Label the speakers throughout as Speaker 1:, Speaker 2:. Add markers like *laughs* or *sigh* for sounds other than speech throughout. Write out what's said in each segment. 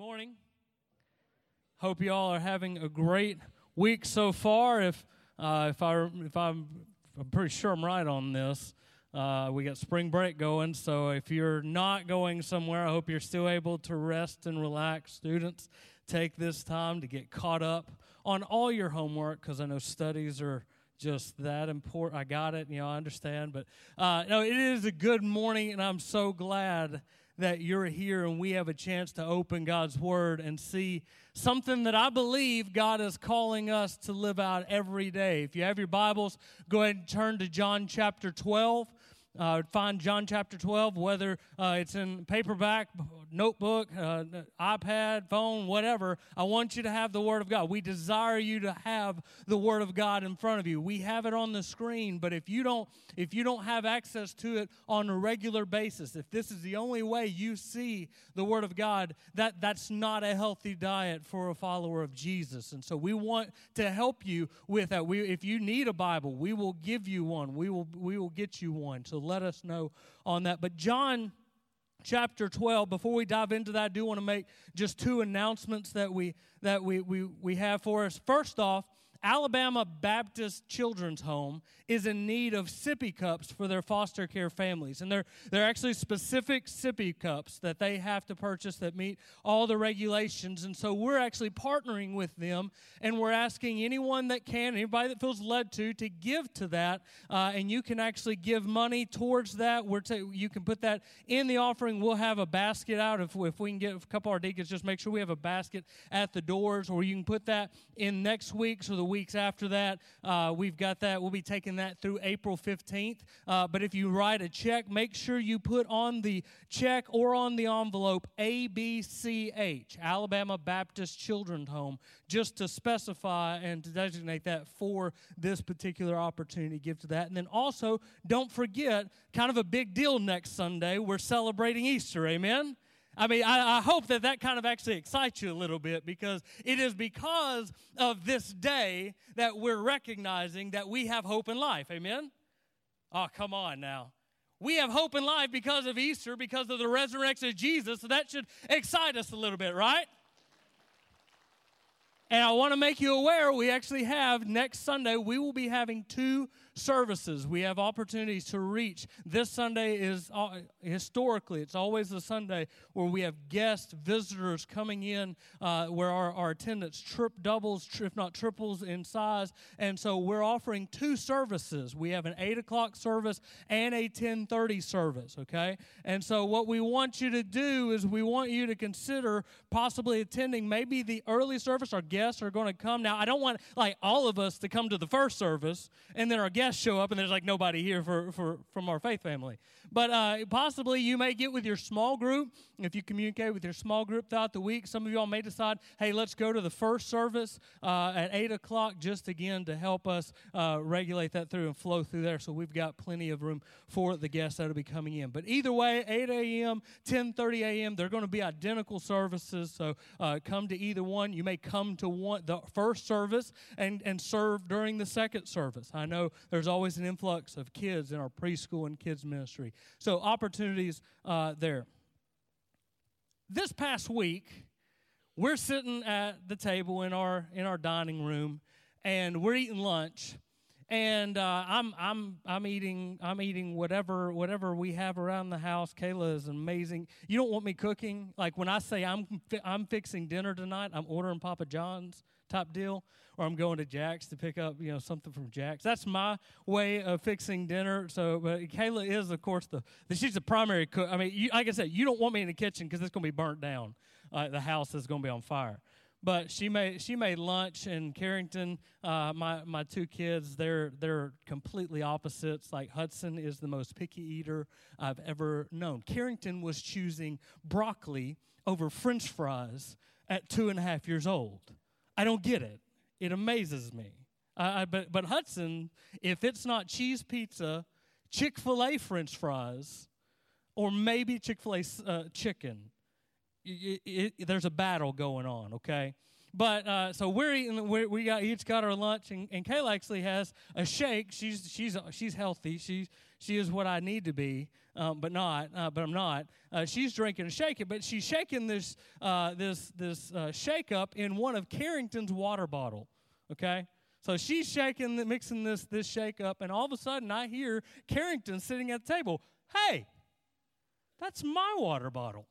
Speaker 1: morning. Hope you all are having a great week so far. If uh, if I if I'm I'm pretty sure I'm right on this. Uh, we got spring break going, so if you're not going somewhere, I hope you're still able to rest and relax. Students, take this time to get caught up on all your homework because I know studies are just that important. I got it, you know, I understand, but uh, no, it is a good morning, and I'm so glad that you're here and we have a chance to open God's Word and see something that I believe God is calling us to live out every day. If you have your Bibles, go ahead and turn to John chapter 12. Uh, find John chapter 12, whether uh, it's in paperback, notebook, uh, iPad, phone, whatever. I want you to have the Word of God. We desire you to have the Word of God in front of you. We have it on the screen, but if you don't, if you don't have access to it on a regular basis, if this is the only way you see the Word of God, that that's not a healthy diet for a follower of Jesus. And so we want to help you with that. We, if you need a Bible, we will give you one. We will we will get you one. So let us know on that. But John chapter 12 before we dive into that i do want to make just two announcements that we that we we, we have for us first off Alabama Baptist Children's Home is in need of sippy cups for their foster care families. And they're, they're actually specific sippy cups that they have to purchase that meet all the regulations. And so we're actually partnering with them and we're asking anyone that can, anybody that feels led to, to give to that. Uh, and you can actually give money towards that. We're you can put that in the offering. We'll have a basket out. If, if we can get a couple of our deacons, just make sure we have a basket at the doors, or you can put that in next week so the weeks after that. Uh, we've got that. We'll be taking that through April 15th. Uh, but if you write a check, make sure you put on the check or on the envelope ABCH, Alabama Baptist Children's Home, just to specify and to designate that for this particular opportunity. Give to that. And then also, don't forget, kind of a big deal next Sunday, we're celebrating Easter. Amen? I mean, I, I, hope that that kind of actually excites you a little bit because it is because of this day that we're recognizing that we have hope in life. Amen? Oh, come on now. We have hope in life because of Easter, because of the resurrection of Jesus. So that should excite us a little bit, right? And I want to make you aware we actually have next Sunday, we will be having two services. We have opportunities to reach. This Sunday is uh, historically, it's always the Sunday where we have guests, visitors coming in, uh, where our, our attendance trip doubles, if not triples in size. And so we're offering two services. We have an 8 o'clock service and a 1030 service, okay? And so what we want you to do is we want you to consider possibly attending maybe the early service. Our guests are going to come. Now, I don't want like all of us to come to the first service and then our guests guests show up and there's like nobody here for, for from our faith family. But uh, possibly you may get with your small group. If you communicate with your small group throughout the week, some of y'all may decide, hey, let's go to the first service uh, at 8 o'clock just again to help us uh, regulate that through and flow through there. So we've got plenty of room for the guests that will be coming in. But either way, 8 a.m., 10.30 a.m., they're going to be identical services. So uh, come to either one. You may come to one the first service and, and serve during the second service. I know there's always an influx of kids in our preschool and kids ministry. So, opportunities uh, there. This past week, we're sitting at the table in our in our dining room, and we're eating lunch. And uh, I'm I'm I'm eating I'm eating whatever whatever we have around the house. Kayla is amazing. You don't want me cooking. Like when I say I'm fi- I'm fixing dinner tonight, I'm ordering Papa John's type deal, or I'm going to Jack's to pick up, you know, something from Jack's. That's my way of fixing dinner. So, but Kayla is, of course, the, the she's the primary cook. I mean, you, like I said, you don't want me in the kitchen because it's going to be burnt down. Uh, the house is going to be on fire. But she made she made lunch in Carrington. Uh, my my two kids, they're they're completely opposites. Like Hudson is the most picky eater I've ever known. Carrington was choosing broccoli over French fries at two and a half years old. I don't get it. It amazes me. Uh, but, but Hudson, if it's not cheese pizza, Chick fil A french fries, or maybe Chick fil A uh, chicken, it, it, there's a battle going on, okay? But uh, so we're eating. We're, we got each got our lunch, and, and Kayla actually has a shake. She's she's she's healthy. She's she is what I need to be, um, but not. Uh, but I'm not. Uh, she's drinking and shaking, but she's shaking this uh, this this uh, shake up in one of Carrington's water bottle. Okay. So she's shaking, the, mixing this this shake up, and all of a sudden I hear Carrington sitting at the table. Hey, that's my water bottle.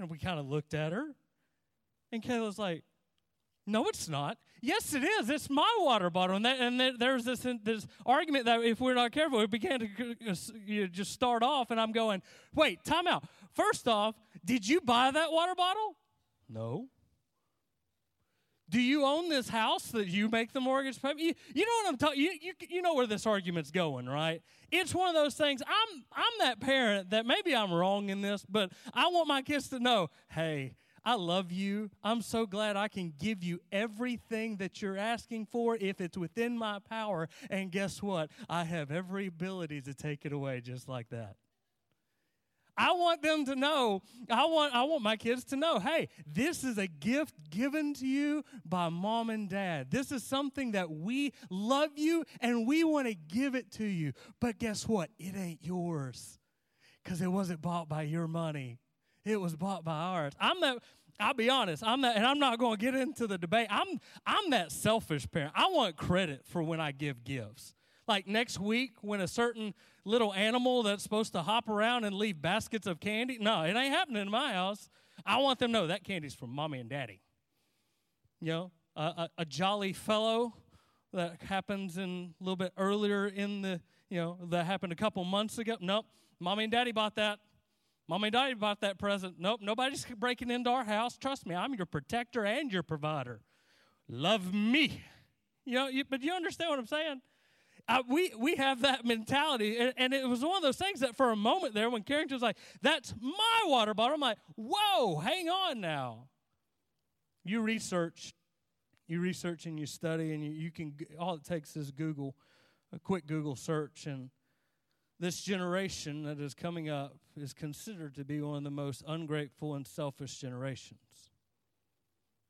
Speaker 1: And we kind of looked at her, and Kayla's like, no, it's not. Yes, it is. It's my water bottle. And, that, and there's this, this argument that if we're not careful, it began to you know, just start off. And I'm going, wait, time out. First off, did you buy that water bottle? No. Do you own this house that you make the mortgage payment? You, you know what I'm talking. You, you you know where this argument's going, right? It's one of those things. I'm I'm that parent that maybe I'm wrong in this, but I want my kids to know, hey, I love you. I'm so glad I can give you everything that you're asking for if it's within my power. And guess what? I have every ability to take it away just like that. I want them to know, I want, I want my kids to know, hey, this is a gift given to you by mom and dad. This is something that we love you and we want to give it to you. But guess what? It ain't yours because it wasn't bought by your money. It was bought by ours. I'm that I'll be honest, I'm that and I'm not going to get into the debate. I'm I'm that selfish parent. I want credit for when I give gifts. Like next week when a certain little animal that's supposed to hop around and leave baskets of candy. No, it ain't happening in my house. I want them to know that candy's from mommy and daddy. You know, a, a, a jolly fellow that happens in a little bit earlier in the, you know, that happened a couple months ago. Nope, mommy and daddy bought that. Mommy and daddy bought that present. Nope, nobody's breaking into our house. Trust me, I'm your protector and your provider. Love me. You know, you, but you understand what I'm saying? Uh, we, we have that mentality. And, and, it was one of those things that for a moment there, when Carrington was like, that's my water bottle, I'm like, whoa, hang on now. You research, you research and you study, and you, you can, all it takes is Google, a quick Google search. And this generation that is coming up is considered to be one of the most ungrateful and selfish generations.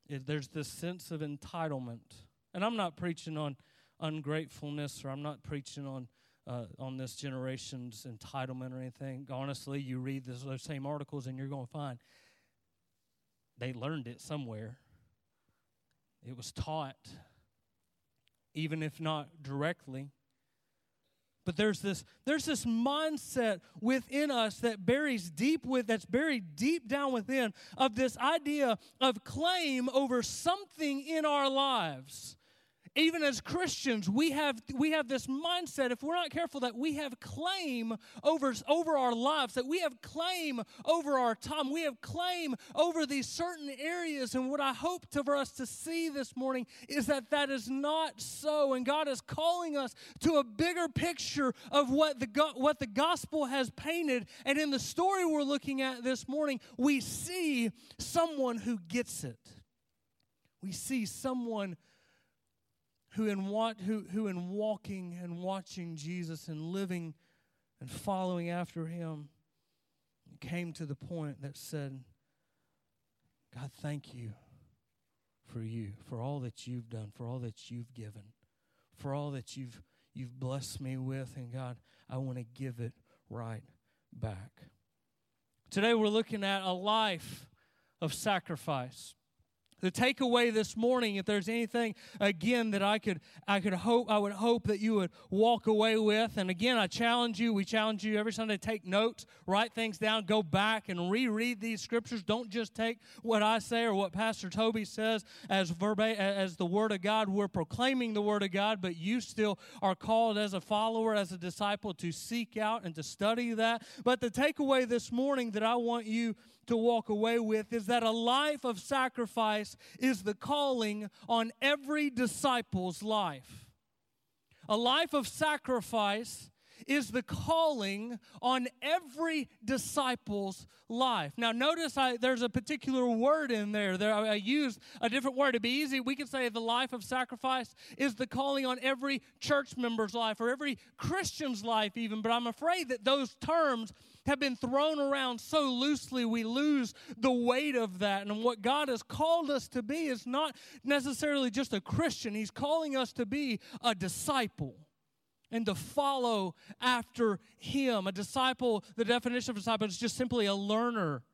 Speaker 1: It, there's this sense of entitlement. And I'm not preaching on ungratefulness, or I'm not preaching on uh, on this generation's entitlement or anything. Honestly, you read this, those same articles, and you're going to find they learned it somewhere. It was taught, even if not directly. But there's this there's this mindset within us that buries deep with that's buried deep down within of this idea of claim over something in our lives even as Christians, we have, we have this mindset, if we're not careful, that we have claim over, over our lives, that we have claim over our time, we have claim over these certain areas. And what I hope to, for us to see this morning is that that is not so. And God is calling us to a bigger picture of what the, what the gospel has painted. And in the story we're looking at this morning, we see someone who gets it. We see someone who in, what, who, who in walking and watching Jesus and living and following after him came to the point that said, God, thank you for you, for all that you've done, for all that you've given, for all that you've, you've blessed me with. And God, I want to give it right back. Today we're looking at a life of sacrifice the takeaway this morning if there's anything again that i could i could hope i would hope that you would walk away with. And again i challenge you we challenge you every sunday take notes write things down go back and reread these scriptures. Don't just take what i say or what pastor toby says as verba- as the word of god. We're proclaiming the word of god but you still are called as a follower as a disciple to seek out and to study that. But the takeaway this morning that i want you to walk away with is that a life of sacrifice is the calling on every disciple's life. A life of sacrifice is the calling on every disciple's life. Now, notice I, there's a particular word in there. there. I used a different word. To be easy, we could say the life of sacrifice is the calling on every church member's life or every Christian's life, even. But I'm afraid that those terms have been thrown around so loosely, we lose the weight of that. And what God has called us to be is not necessarily just a Christian, He's calling us to be a disciple. and to follow after him. A disciple, the definition of a disciple is just simply a learner,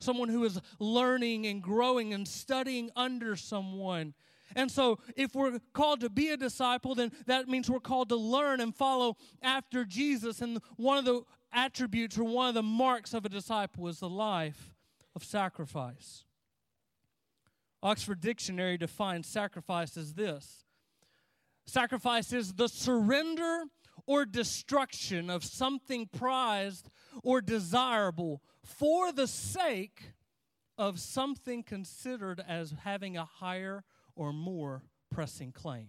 Speaker 1: someone who is learning and growing and studying under someone. And so, if we're called to be a disciple, then that means we're called to learn and follow after Jesus. And one of the attributes or one of the marks of a disciple is the life of sacrifice. Oxford Dictionary defines sacrifice as this Sacrifice is the surrender or destruction of something prized or desirable for the sake of something considered as having a higher or more pressing claim.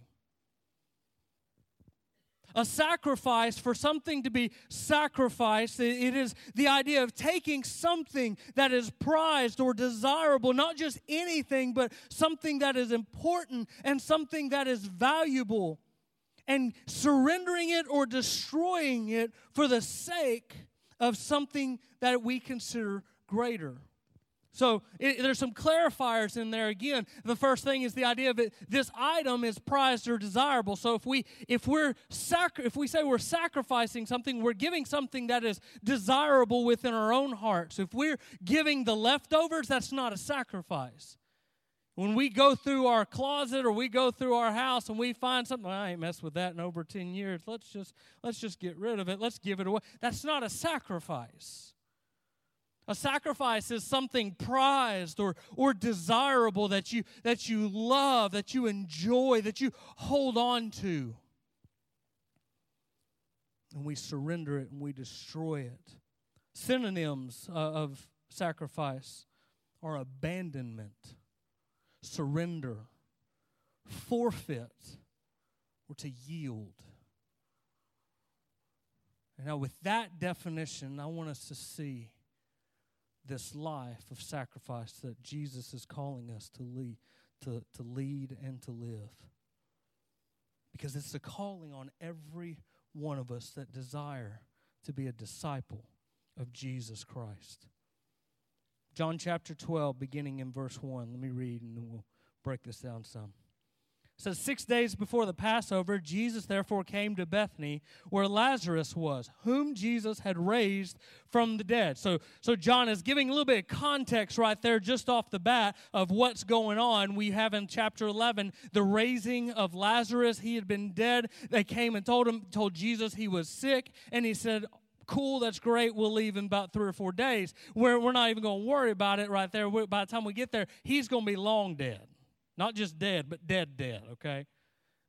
Speaker 1: A sacrifice for something to be sacrificed, it is the idea of taking something that is prized or desirable, not just anything, but something that is important and something that is valuable, and surrendering it or destroying it for the sake of something that we consider greater. So it, there's some clarifiers in there again. The first thing is the idea it, this item is prized or desirable. So if we if we're sacri- if we say we're sacrificing something, we're giving something that is desirable within our own hearts. If we're giving the leftovers, that's not a sacrifice. When we go through our closet or we go through our house and we find something, I ain't messed with that in over 10 years. Let's just let's just get rid of it. Let's give it away. That's not a sacrifice. A sacrifice is something prized or, or desirable that you, that you love, that you enjoy, that you hold on to. And we surrender it and we destroy it. Synonyms uh, of sacrifice are abandonment, surrender, forfeit, or to yield. Now, with that definition, I want us to see this life of sacrifice that Jesus is calling us to lead, to, to lead and to live. Because it's a calling on every one of us that desire to be a disciple of Jesus Christ. John chapter 12, beginning in verse 1. Let me read and then we'll break this down some says six days before the passover jesus therefore came to bethany where lazarus was whom jesus had raised from the dead so so john is giving a little bit of context right there just off the bat of what's going on we have in chapter 11 the raising of lazarus he had been dead they came and told him told jesus he was sick and he said cool, that's great. We'll leave in about three or four days. We're, we're not even going to worry about it right there. By the time we get there, he's going to be long dead. Not just dead, but dead, dead, okay?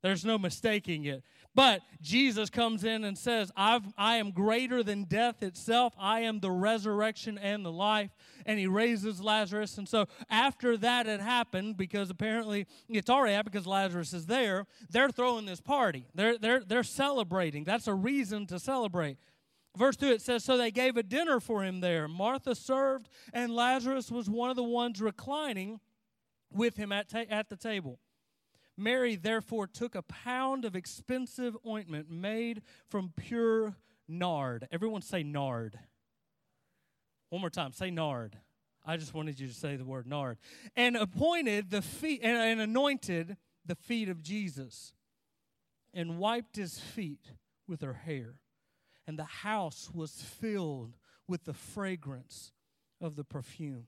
Speaker 1: There's no mistaking it. But Jesus comes in and says, I've, I am greater than death itself. I am the resurrection and the life. And he raises Lazarus. And so after that had happened, because apparently it's already happened because Lazarus is there, they're throwing this party. They're, they're, they're celebrating. That's a reason to celebrate. Verse 2 it says, So they gave a dinner for him there. Martha served, and Lazarus was one of the ones reclining with him at, ta- at the table. Mary therefore took a pound of expensive ointment made from pure nard. Everyone say nard. One more time, say nard. I just wanted you to say the word nard. And appointed the feet and, and anointed the feet of Jesus and wiped his feet with her hair. And the house was filled with the fragrance of the perfume.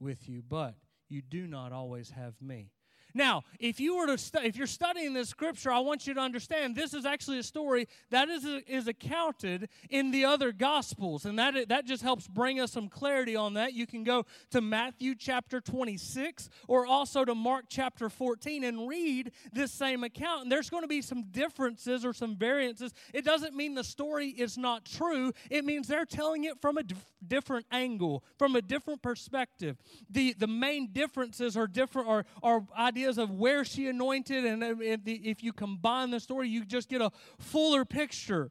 Speaker 1: with you, but you do not always have me. Now, if you were to stu- if you're studying this scripture, I want you to understand this is actually a story that is is accounted in the other gospels, and that that just helps bring us some clarity on that. You can go to Matthew chapter 26 or also to Mark chapter 14 and read this same account. And there's going to be some differences or some variances. It doesn't mean the story is not true. It means they're telling it from a d- different angle, from a different perspective. The the main differences are different are are ideas of where she anointed, and um, if you combine the story, you just get a fuller picture.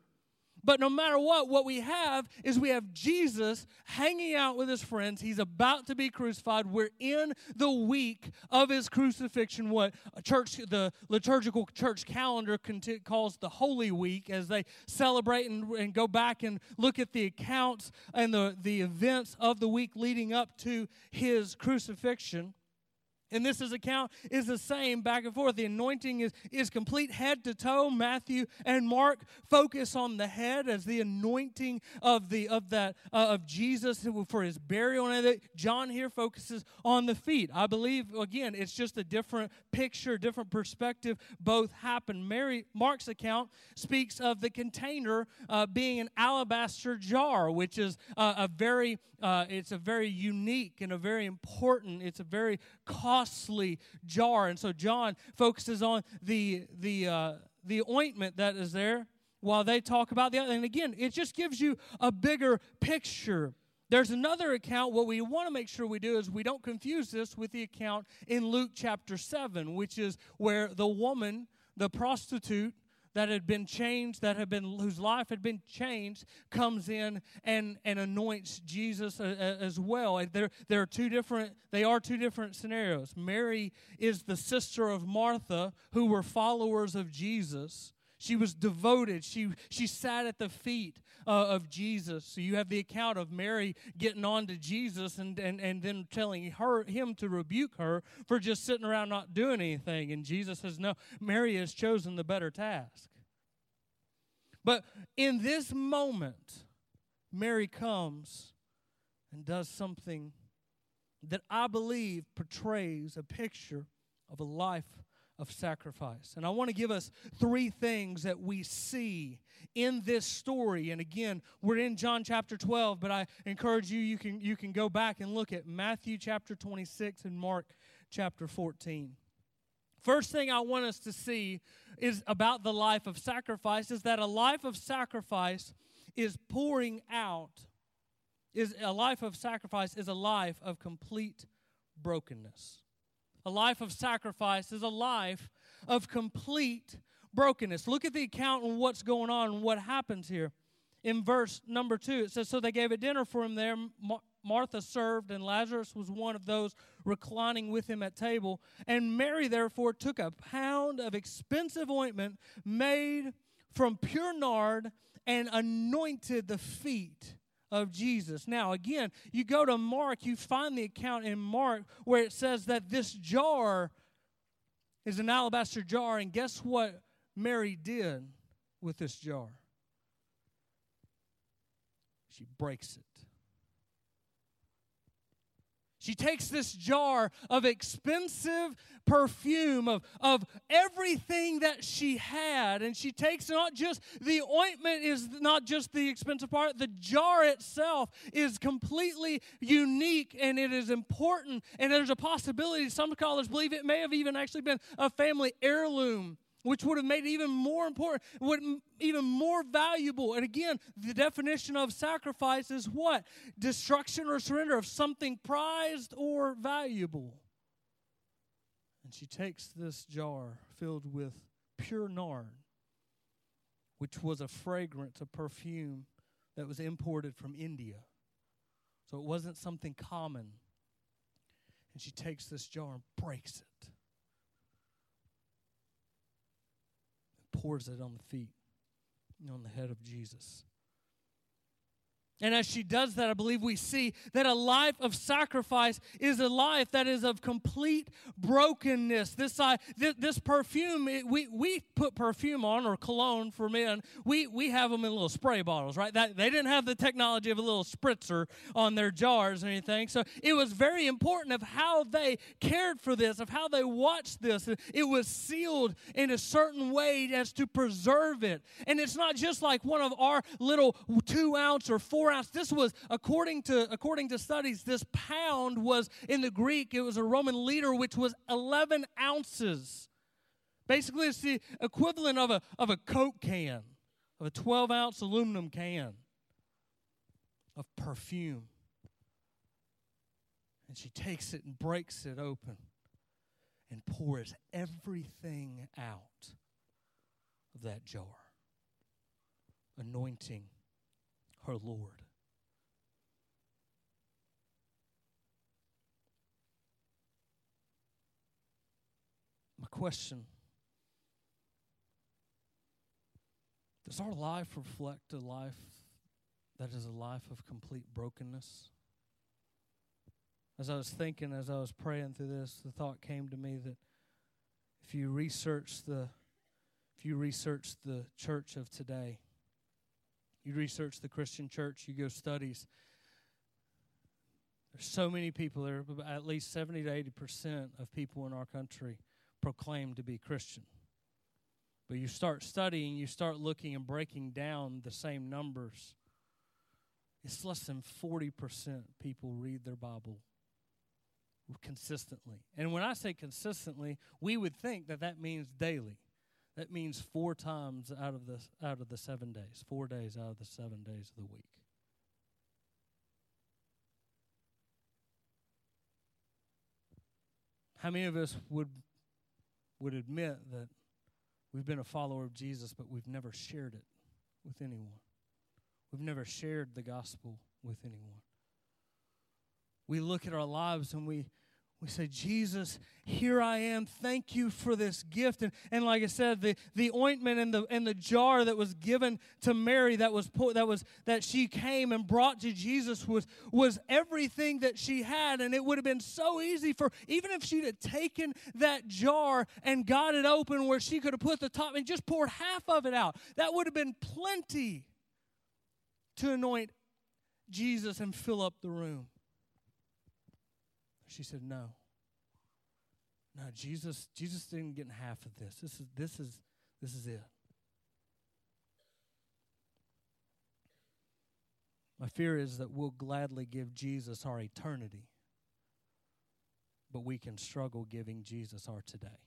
Speaker 1: But no matter what, what we have is we have Jesus hanging out with his friends. He's about to be crucified. We're in the week of his crucifixion, what church, the liturgical church calendar calls the Holy Week, as they celebrate and, and go back and look at the accounts and the, the events of the week leading up to his crucifixion. And this is account is the same back and forth. The anointing is, is complete head to toe. Matthew and Mark focus on the head as the anointing of the of that uh, of Jesus for his burial. And John here focuses on the feet. I believe again, it's just a different picture, different perspective. Both happen. Mary Mark's account speaks of the container uh, being an alabaster jar, which is uh, a very uh, it's a very unique and a very important. It's a very costly jar, and so John focuses on the the uh, the ointment that is there, while they talk about the other. And again, it just gives you a bigger picture. There's another account. What we want to make sure we do is we don't confuse this with the account in Luke chapter 7, which is where the woman, the prostitute, that had been changed, that had been whose life had been changed, comes in and and anoints Jesus as well. There there are two different they are two different scenarios. Mary is the sister of Martha, who were followers of Jesus. She was devoted. She, she sat at the feet uh, of Jesus. So you have the account of Mary getting on to Jesus and, and, and then telling her him to rebuke her for just sitting around not doing anything. And Jesus says, No, Mary has chosen the better task. But in this moment, Mary comes and does something that I believe portrays a picture of a life of sacrifice. And I want to give us three things that we see in this story. And again, we're in John chapter 12, but I encourage you you can you can go back and look at Matthew chapter 26 and Mark chapter 14. First thing I want us to see is about the life of sacrifice is that a life of sacrifice is pouring out is a life of sacrifice is a life of complete brokenness. A life of sacrifice is a life of complete brokenness. Look at the account and what's going on and what happens here. In verse number two, it says, So they gave a dinner for him there. Martha served, and Lazarus was one of those reclining with him at table. And Mary, therefore, took a pound of expensive ointment made from pure nard and anointed the feet of Jesus. Now, again, you go to Mark, you find the account in Mark where it says that this jar is an alabaster jar, and guess what Mary did with this jar? She breaks it. She takes this jar of expensive perfume, of, of everything that she had, and she takes not just the ointment, is not just the expensive part, the jar itself is completely unique and it is important. And there's a possibility, some scholars believe it may have even actually been a family heirloom which would have made it even more important, would even more valuable. And again, the definition of sacrifice is what? Destruction or surrender of something prized or valuable. And she takes this jar filled with pure nard, which was a fragrance, a perfume that was imported from India. So it wasn't something common. And she takes this jar and breaks it pours it on the feet, on the head of Jesus. And as she does that, I believe we see that a life of sacrifice is a life that is of complete brokenness. This, this, this perfume, it, we, we put perfume on, or cologne for men, we, we have them in little spray bottles, right? That, they didn't have the technology of a little spritzer on their jars or anything. So it was very important of how they cared for this, of how they watched this. It was sealed in a certain way as to preserve it. And it's not just like one of our little two ounce or four four ounce. This was according to according to studies. This pound was in the Greek. It was a Roman liter, which was eleven ounces. Basically, it's the equivalent of a of a Coke can, of a twelve ounce aluminum can of perfume. And she takes it and breaks it open and pours everything out of that jar anointing her Lord. My question Does our life reflect a life that is a life of complete brokenness? As I was thinking, as I was praying through this, the thought came to me that if you research the if you research the church of today, you research the Christian church, you go studies. There's so many people there, at least 70 to 80 percent of people in our country proclaim to be Christian. But you start studying, you start looking and breaking down the same numbers. It's less than 40% people read their Bible consistently. And when I say consistently, we would think that that means daily. That means four times out of the out of the 7 days, 4 days out of the 7 days of the week. How many of us would would admit that we've been a follower of Jesus but we've never shared it with anyone? We've never shared the gospel with anyone. We look at our lives and we we say, Jesus, here I am. Thank you for this gift. And, and like I said, the, the ointment and the, and the jar that was given to Mary that was, put, that was that she came and brought to Jesus was, was everything that she had. And it would have been so easy for, even if she'd have taken that jar and got it open where she could have put the top and just poured half of it out, that would have been plenty to anoint Jesus and fill up the room. She said, No. No, Jesus, Jesus didn't get half of this. This is this is this is it. My fear is that we'll gladly give Jesus our eternity, but we can struggle giving Jesus our today.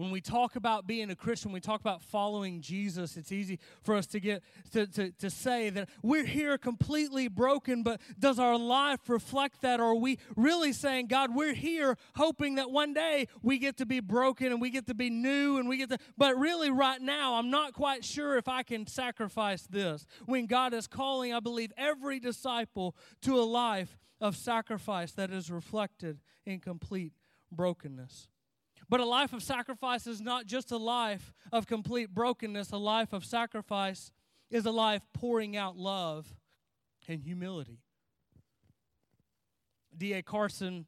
Speaker 1: When we talk about being a Christian, we talk about following Jesus, it's easy for us to get to, to, to say that we're here completely broken, but does our life reflect that? Or are we really saying, God, we're here hoping that one day we get to be broken and we get to be new and we get to, but really right now, I'm not quite sure if I can sacrifice this. When God is calling, I believe, every disciple to a life of sacrifice that is reflected in complete brokenness. But a life of sacrifice is not just a life of complete brokenness. A life of sacrifice is a life pouring out love and humility. D.A. Carson,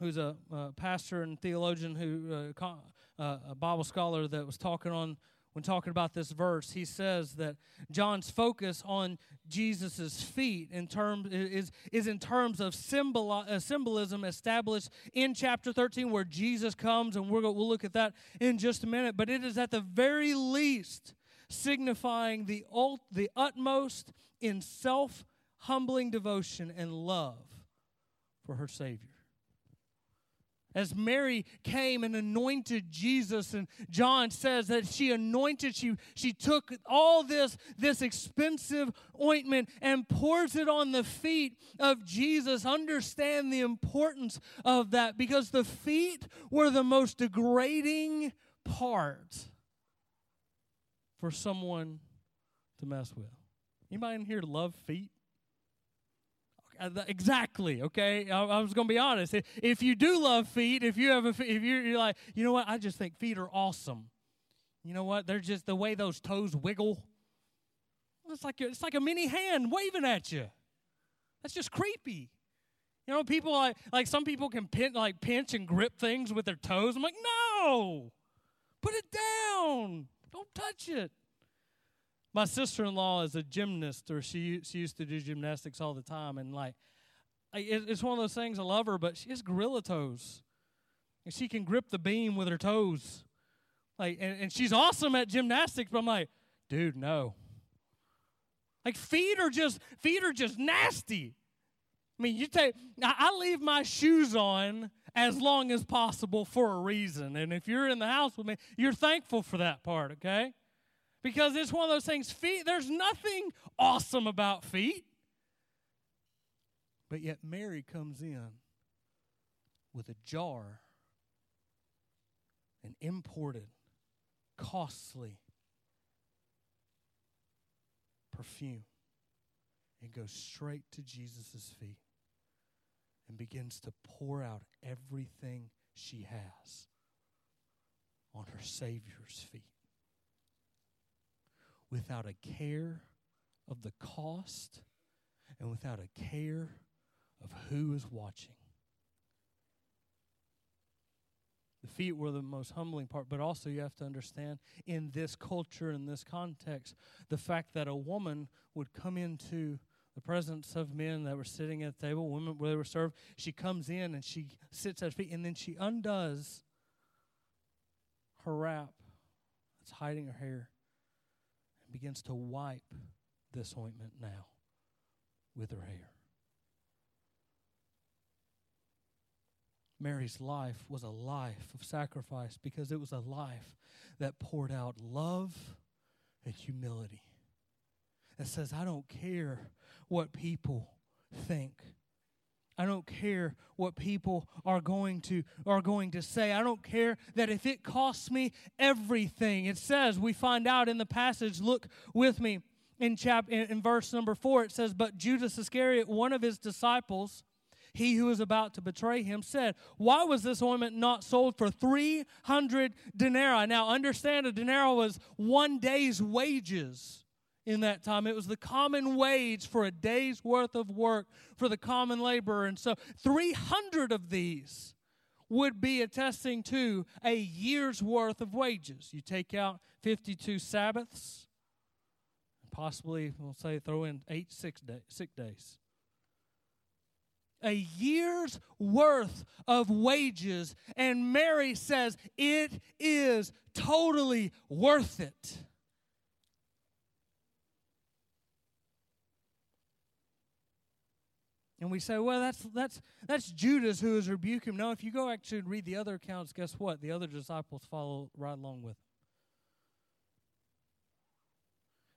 Speaker 1: who's a, pastor and theologian, who uh, uh, a Bible scholar that was talking on when talking about this verse, he says that John's focus on Jesus' feet in terms is, is in terms of uh, symbolism established in chapter 13 where Jesus comes, and we're, we'll look at that in just a minute. But it is at the very least signifying the, ult, the utmost in self humbling devotion and love for her Savior as Mary came and anointed Jesus, and John says that she anointed, she, she took all this, this expensive ointment and pours it on the feet of Jesus. Understand the importance of that because the feet were the most degrading part for someone to mess with. Anybody in here love feet? Uh, exactly. Okay, I, I was going to be honest. If you do love feet, if you have a, if you're, you're like, you know what, I just think feet are awesome. You know what? They're just the way those toes wiggle. It's like it's like a mini hand waving at you. That's just creepy. You know, people like like some people can pin, like pinch and grip things with their toes. I'm like, no, put it down. Don't touch it. My sister in law is a gymnast, or she she used to do gymnastics all the time, and like, it's one of those things. I love her, but she has gorilla toes, and she can grip the beam with her toes, like, and, and she's awesome at gymnastics. But I'm like, dude, no. Like feet are just feet are just nasty. I mean, you take I leave my shoes on as long as possible for a reason. And if you're in the house with me, you're thankful for that part, okay? Because it's one of those things. Feet, there's nothing awesome about feet. But yet, Mary comes in with a jar, an imported, costly perfume and goes straight to Jesus' feet and begins to pour out everything she has on her Savior's feet without a care of the cost and without a care of who is watching. The feet were the most humbling part, but also you have to understand in this culture, in this context, the fact that a woman would come into the presence of men that were sitting at the table, women where they were served. She comes in and she sits at feet, and then she undoes her wrap that's hiding her hair begins to wipe this ointment now with her hair. Mary's life was a life of sacrifice because it was a life that poured out love and humility. That says, I don't care what people think. I don't care what people are going to are going to say. I don't care that if it costs me everything. It says we find out in the passage. Look with me in chap in, in verse number 4 it says but Judas Iscariot one of his disciples he who was about to betray him said, Why was this ointment not sold for 300 denarii? Now, understand a denarii was one day's wages in that time. It was the common wage for a day's worth of work for the common laborer. And so 300 of these would be attesting to a year's worth of wages. You take out 52 Sabbaths, possibly, we'll say, throw in eight sick, day, sick days. A year's worth of wages. And Mary says, it is totally worth it. And we say, well, that's that's that's Judas who is rebuking him. No, if you go actually read the other accounts, guess what? The other disciples follow right along with him.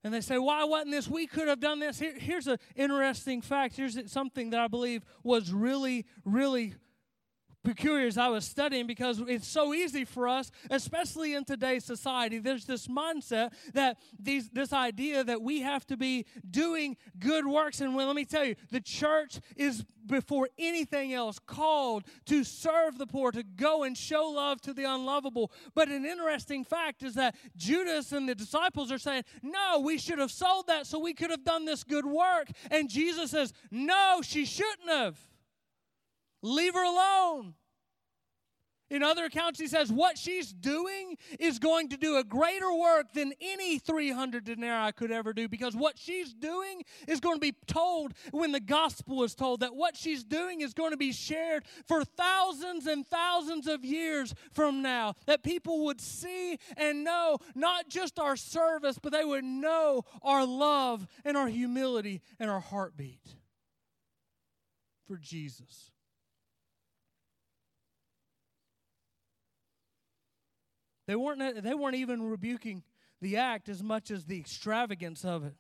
Speaker 1: And they say, why wasn't this? We could have done this. Here, here's an interesting fact. Here's something that I believe was really, really peculiar as I was studying because it's so easy for us, especially in today's society. There's this mindset that these, this idea that we have to be doing good works. And well, let me tell you, the church is before anything else called to serve the poor, to go and show love to the unlovable. But an interesting fact is that Judas and the disciples are saying, No, we should have sold that so we could have done this good work. And Jesus says, No, she shouldn't have. Leave her alone. In other accounts, he says, What she's doing is going to do a greater work than any 300 denarii could ever do because what she's doing is going to be told when the gospel is told, that what she's doing is going to be shared for thousands and thousands of years from now. That people would see and know not just our service, but they would know our love and our humility and our heartbeat for Jesus. They weren't, uh, they weren't even rebuking the act as much as the extravagance of it.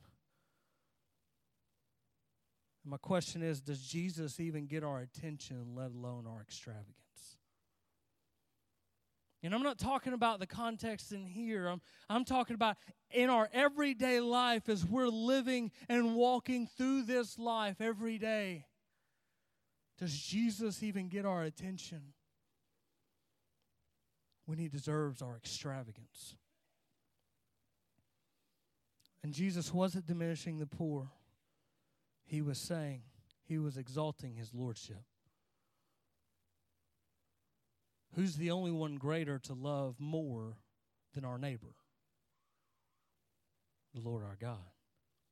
Speaker 1: And my question is Does Jesus even get our attention, let alone our extravagance? And I'm not talking about the context in here. I'm, I'm talking about in our everyday life as we're living and walking through this life every day. Does Jesus even get our attention? When he deserves our extravagance. And Jesus wasn't diminishing the poor, he was saying, he was exalting his lordship. Who's the only one greater to love more than our neighbor? The Lord our God.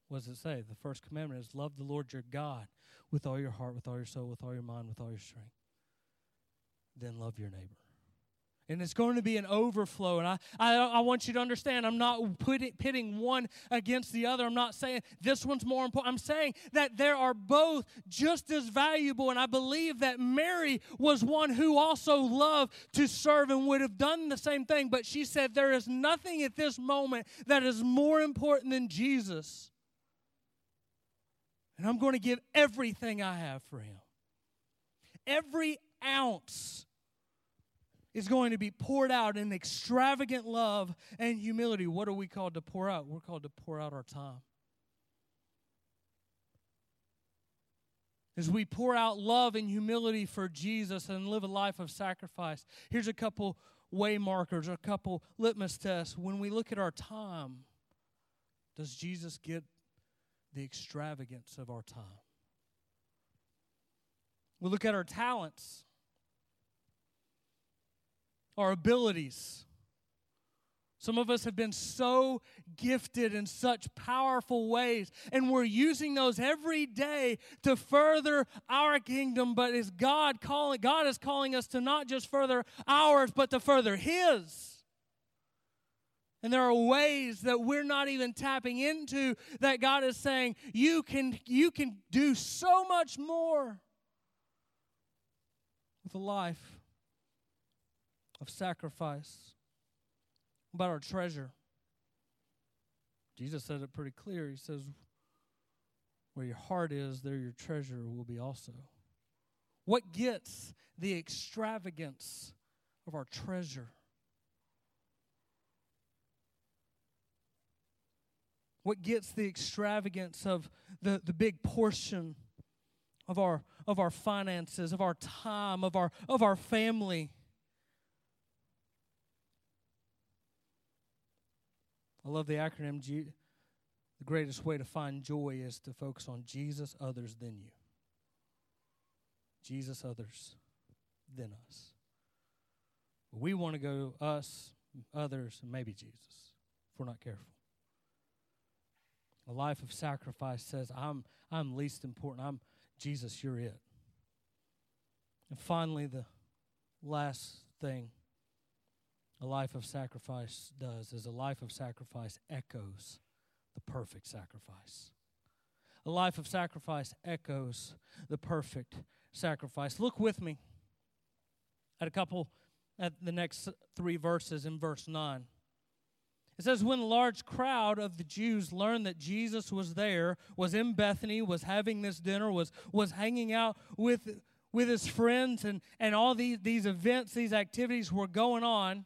Speaker 1: What does it say? The first commandment is love the Lord your God with all your heart, with all your soul, with all your mind, with all your strength. Then love your neighbor. And it's going to be an overflow. And I, I, I want you to understand, I'm not putting, pitting one against the other. I'm not saying this one's more important. I'm saying that there are both just as valuable. And I believe that Mary was one who also loved to serve and would have done the same thing. But she said, There is nothing at this moment that is more important than Jesus. And I'm going to give everything I have for him. Every ounce is going to be poured out in extravagant love and humility. What are we called to pour out? We're called to pour out our time. As we pour out love and humility for Jesus and live a life of sacrifice, here's a couple way markers, a couple litmus tests. When we look at our time, does Jesus get the extravagance of our time? We look at our talents our abilities. Some of us have been so gifted in such powerful ways, and we're using those every day to further our kingdom. But is God calling? God is calling us to not just further ours, but to further His. And there are ways that we're not even tapping into that God is saying, you can, you can do so much more with a life of sacrifice about our treasure. Jesus said it pretty clear. He says, Where your heart is, there your treasure will be also. What gets the extravagance of our treasure? What gets the extravagance of the, the big portion of our, of our finances, of our time, of our, of our family? I love the acronym G. The greatest way to find joy is to focus on Jesus, others, than you. Jesus, others, than us. We want to go us, others, and maybe Jesus if we're not careful. A life of sacrifice says, I'm, I'm least important. I'm Jesus, you're it. And finally, the last thing a life of sacrifice does is a life of sacrifice echoes the perfect sacrifice. A life of sacrifice echoes the perfect sacrifice. Look with me at a couple at the next three verses in verse 9. It says, When a large crowd of the Jews learned that Jesus was there, was in Bethany, was having this dinner, was, was hanging out with, with his friends, and, and all these, these events, these activities were going on,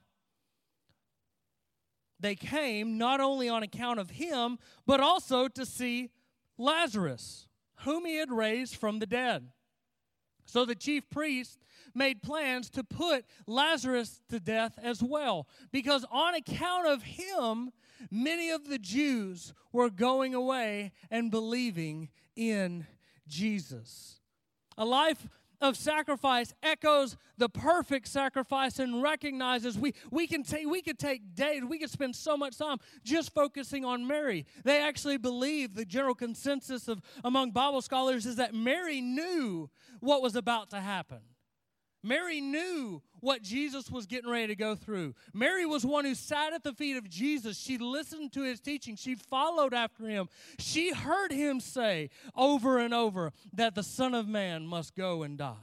Speaker 1: they came not only on account of him, but also to see Lazarus, whom he had raised from the dead. So the chief priest made plans to put Lazarus to death as well, because on account of him, many of the Jews were going away and believing in Jesus. A life of sacrifice echoes the perfect sacrifice and recognizes we, we can take we could take days we could spend so much time just focusing on mary. They actually believe the general consensus of among bible scholars is that mary knew what was about to happen Mary knew what Jesus was getting ready to go through. Mary was one who sat at the feet of Jesus. She listened to his teaching. She followed after him. She heard him say over and over that the Son of Man must go and die.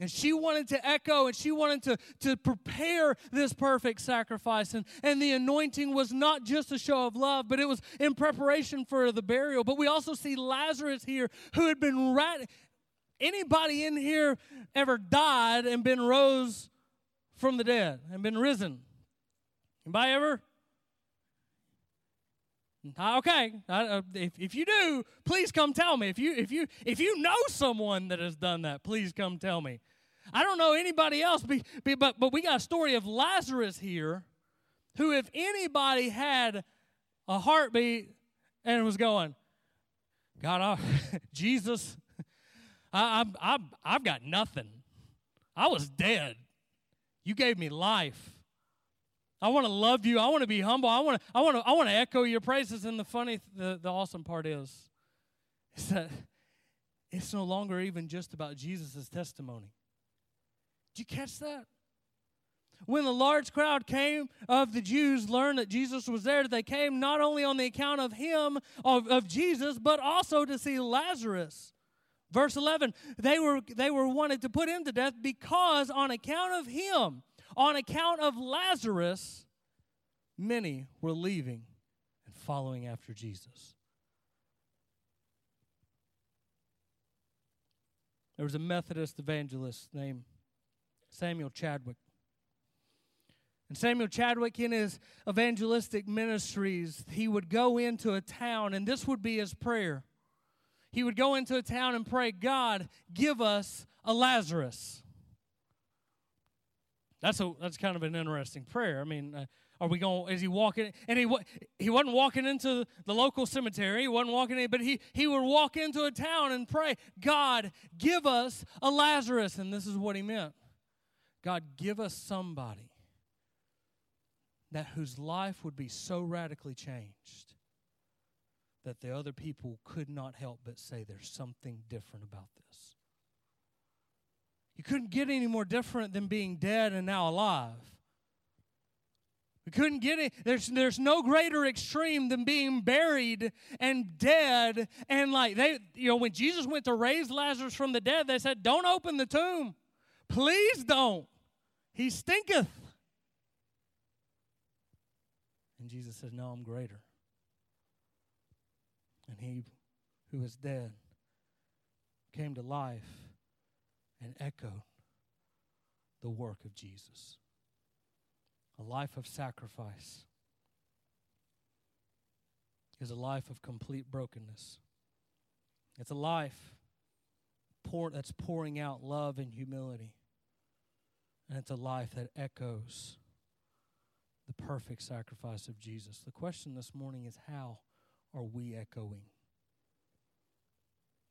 Speaker 1: And she wanted to echo and she wanted to, to prepare this perfect sacrifice. And, and the anointing was not just a show of love, but it was in preparation for the burial. But we also see Lazarus here who had been rat- Anybody in here ever died and been rose from the dead and been risen? Anybody ever? Okay, uh, if, if you do, please come tell me. If you if you if you know someone that has done that, please come tell me. I don't know anybody else, but but we got a story of Lazarus here, who if anybody had a heartbeat and was going, God, I, *laughs* Jesus, I, I, I, I've got nothing. I was dead. You gave me life. I want to love you. I want to be humble. I want to, I want to, I want to echo your praises. And the funny, the, the awesome part is, is that it's no longer even just about Jesus' testimony. Did you catch that? When the large crowd came of the Jews learned that Jesus was there, they came not only on the account of him, of, of Jesus, but also to see Lazarus Verse 11, they were, they were wanted to put him to death because on account of him, on account of Lazarus, many were leaving and following after Jesus. There was a Methodist evangelist named Samuel Chadwick. And Samuel Chadwick, in his evangelistic ministries, he would go into a town, and this would be his prayer he would go into a town and pray, God, give us a Lazarus. That's a that's kind of an interesting prayer. I mean, uh, are we going? Is he walking? And he he wasn't walking into the local cemetery. He wasn't walking in, but he he would walk into a town and pray, God, give us a Lazarus. And this is what he meant. God, give us somebody that whose life would be so radically changed that the other people could not help but say there's something different about this. You couldn't get any more different than being dead and now alive. We couldn't get it. There's, there's no greater extreme than being buried and dead. And like they, you know, when Jesus went to raise Lazarus from the dead, they said, Don't open the tomb. Please don't. He stinketh. And Jesus says, No, I'm greater. And he who was dead came to life and echoed the work of Jesus. A life of sacrifice is a life of complete brokenness. It's a life pour, that's pouring out love and humility. And it's a life that echoes the perfect sacrifice of Jesus. The question this morning is how are we echoing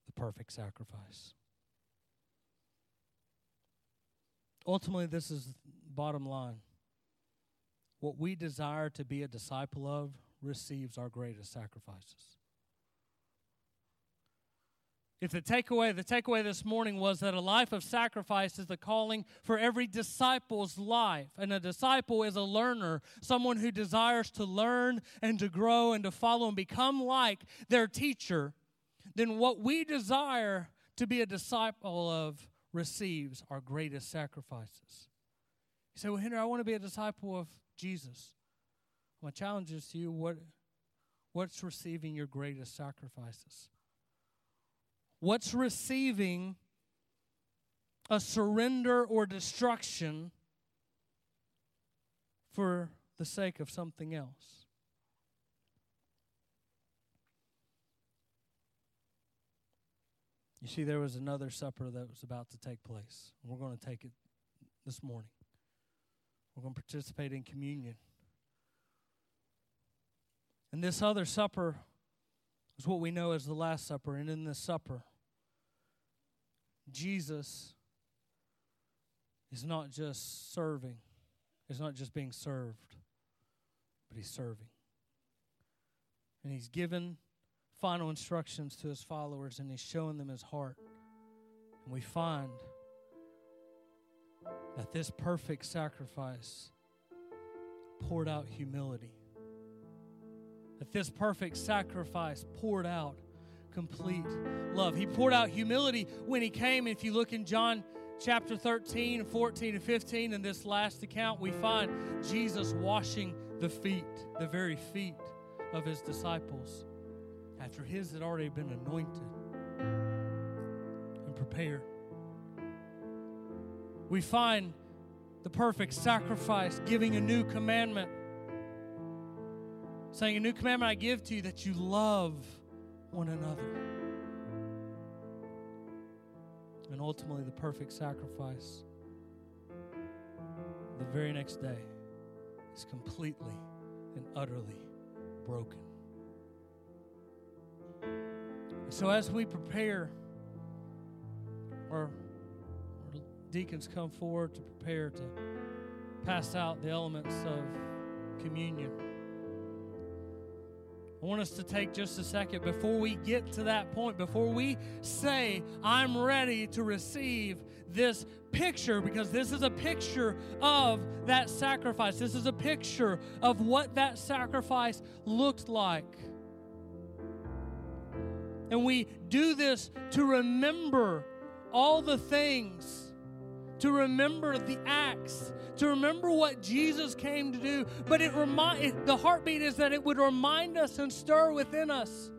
Speaker 1: the perfect sacrifice? Ultimately, this is bottom line. What we desire to be a disciple of receives our greatest sacrifices. If the takeaway, the takeaway this morning was that a life of sacrifice is the calling for every disciple's life. And a disciple is a learner, someone who desires to learn and to grow and to follow and become like their teacher. Then what we desire to be a disciple of receives our greatest sacrifices. You say, Well, Henry, I want to be a disciple of Jesus. My challenge is to you what, what's receiving your greatest sacrifices? What's receiving a surrender or destruction for the sake of something else? You see, there was another supper that was about to take place. We're going to take it this morning. We're going to participate in communion. And this other supper is what we know as the Last Supper. And in this supper, Jesus is not just serving, He's not just being served, but He's serving. And He's given final instructions to His followers, and He's showing them His heart. And we find that this perfect sacrifice poured out humility. That this perfect sacrifice poured out complete love. He poured out humility when he came. If you look in John chapter 13, and 14, and 15, in this last account, we find Jesus washing the feet, the very feet of his disciples, after his had already been anointed and prepared. We find the perfect sacrifice giving a new commandment, saying, A new commandment I give to you that you love one another. And ultimately, the perfect sacrifice the very next day is completely and utterly broken. So, as we prepare, our, our deacons come forward to prepare to pass out the elements of communion. I want us to take just a second before we get to that point, before we say, I'm ready to receive this picture, because this is a picture of that sacrifice. This is a picture of what that sacrifice looked like. And we do this to remember all the things, to remember the acts, to remember what Jesus came to do. But it remind the heartbeat is that it would remind us and stir within us.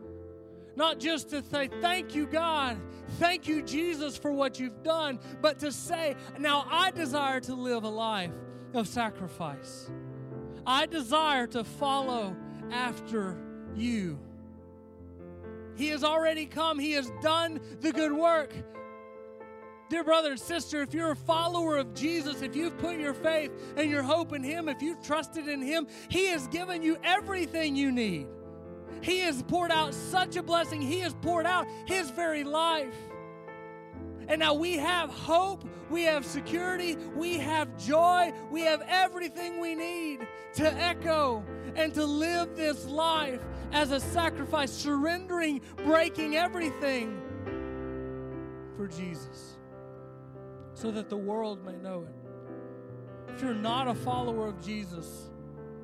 Speaker 1: Not just to say, Thank you, God. Thank you, Jesus, for what you've done, but to say, Now I desire to live a life of sacrifice. I desire to follow after you. He has already come. He has done the good work. Dear brother and sister, if you're a follower of Jesus, if you've put your faith and your hope in Him, if you've trusted in Him, He has given you everything you need. He has poured out such a blessing. He has poured out His very life. And now we have hope, we have security, we have joy, we have everything we need to echo and to live this life as a sacrifice, surrendering, breaking everything for Jesus so that the world may know it. If you're not a follower of Jesus,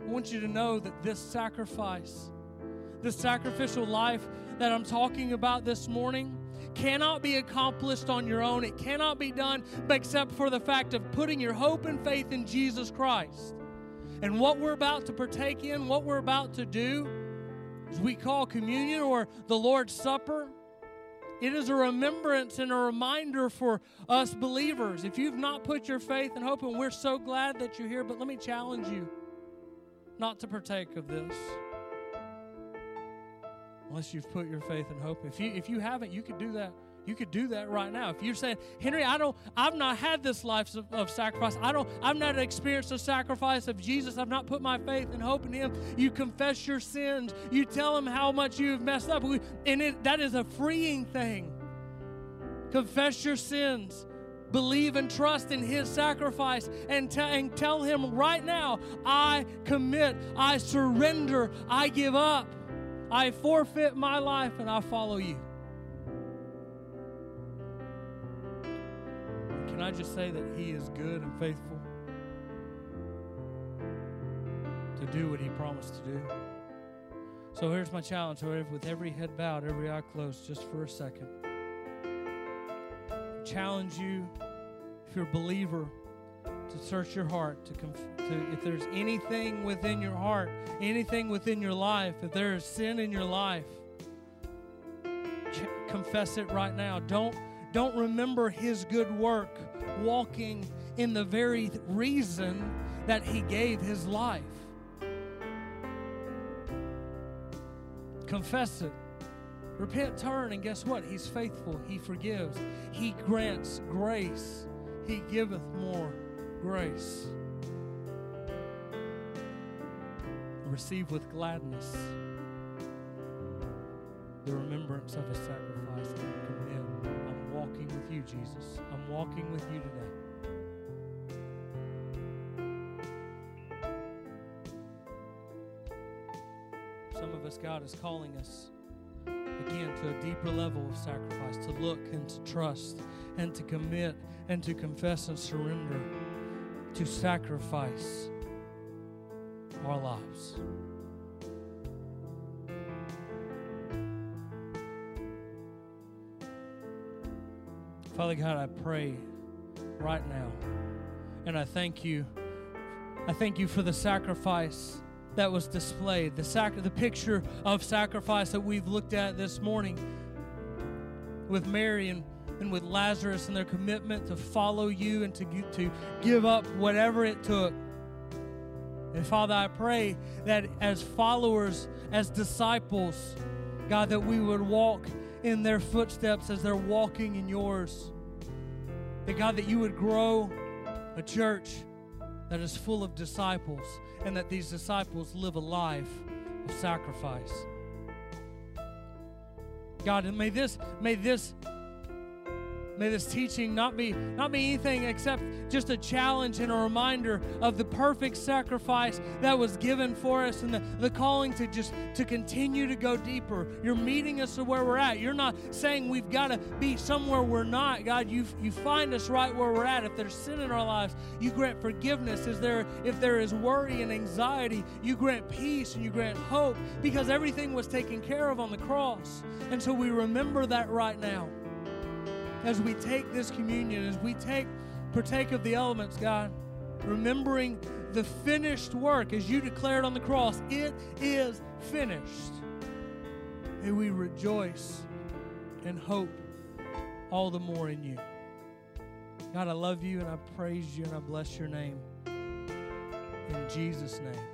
Speaker 1: I want you to know that this sacrifice, this sacrificial life that I'm talking about this morning, cannot be accomplished on your own. It cannot be done except for the fact of putting your hope and faith in Jesus Christ. And what we're about to partake in, what we're about to do, as we call communion or the Lord's Supper, it is a remembrance and a reminder for us believers. If you've not put your faith and hope, and we're so glad that you're here, but let me challenge you not to partake of this unless you've put your faith and hope. If you if you haven't, you could do that. You could do that right now. If you're saying, Henry, I don't, I've not had this life of, of, sacrifice. I don't, I've not experienced the sacrifice of Jesus. I've not put my faith and hope in Him. You confess your sins. You tell Him how much you've messed up, and it, that is a freeing thing. Confess your sins. Believe and trust in His sacrifice and, t- and tell Him right now, I commit, I surrender, I give up. I forfeit my life and I follow you. Can I just say that He is good and faithful to do what He promised to do? So here's my challenge with every head bowed, every eye closed, just for a second. challenge you, if you're a believer, to search your heart to, conf- to if there's anything within your heart anything within your life if there is sin in your life ch- confess it right now don't don't remember his good work walking in the very reason that he gave his life. Confess it. Repent turn and guess what? He's faithful. He forgives. He grants grace. He giveth more grace. Receive with gladness the remembrance of his sacrifice you, Jesus. I'm walking with you today. Some of us, God is calling us again to a deeper level of sacrifice, to look and to trust and to commit and to confess and surrender to sacrifice our lives. Father God, I pray right now, and I thank you. I thank you for the sacrifice that was displayed, the sac- the picture of sacrifice that we've looked at this morning with Mary and and with Lazarus and their commitment to follow you and to, to give up whatever it took. And Father, I pray that as followers, as disciples, God, that we would walk in their footsteps as they're walking in yours. That God, that you would grow a church that is full of disciples and that these disciples live a life of sacrifice. God, and may this, may this May this teaching not be not be anything except just a challenge and a reminder of the perfect sacrifice that was given for us and the, the calling to just to continue to go deeper. You're meeting us where we're at. You're not saying we've got to be somewhere we're not. God, you you find us right where we're at. If there's sin in our lives, you grant forgiveness. Is there if there is worry and anxiety, you grant peace and you grant hope because everything was taken care of on the cross. And so we remember that right now as we take this communion, as we take partake of the elements, God, remembering the finished work as you declared on the cross, it is finished. And we rejoice and hope all the more in you. God, I love you and I praise you and I bless your name. In Jesus' name.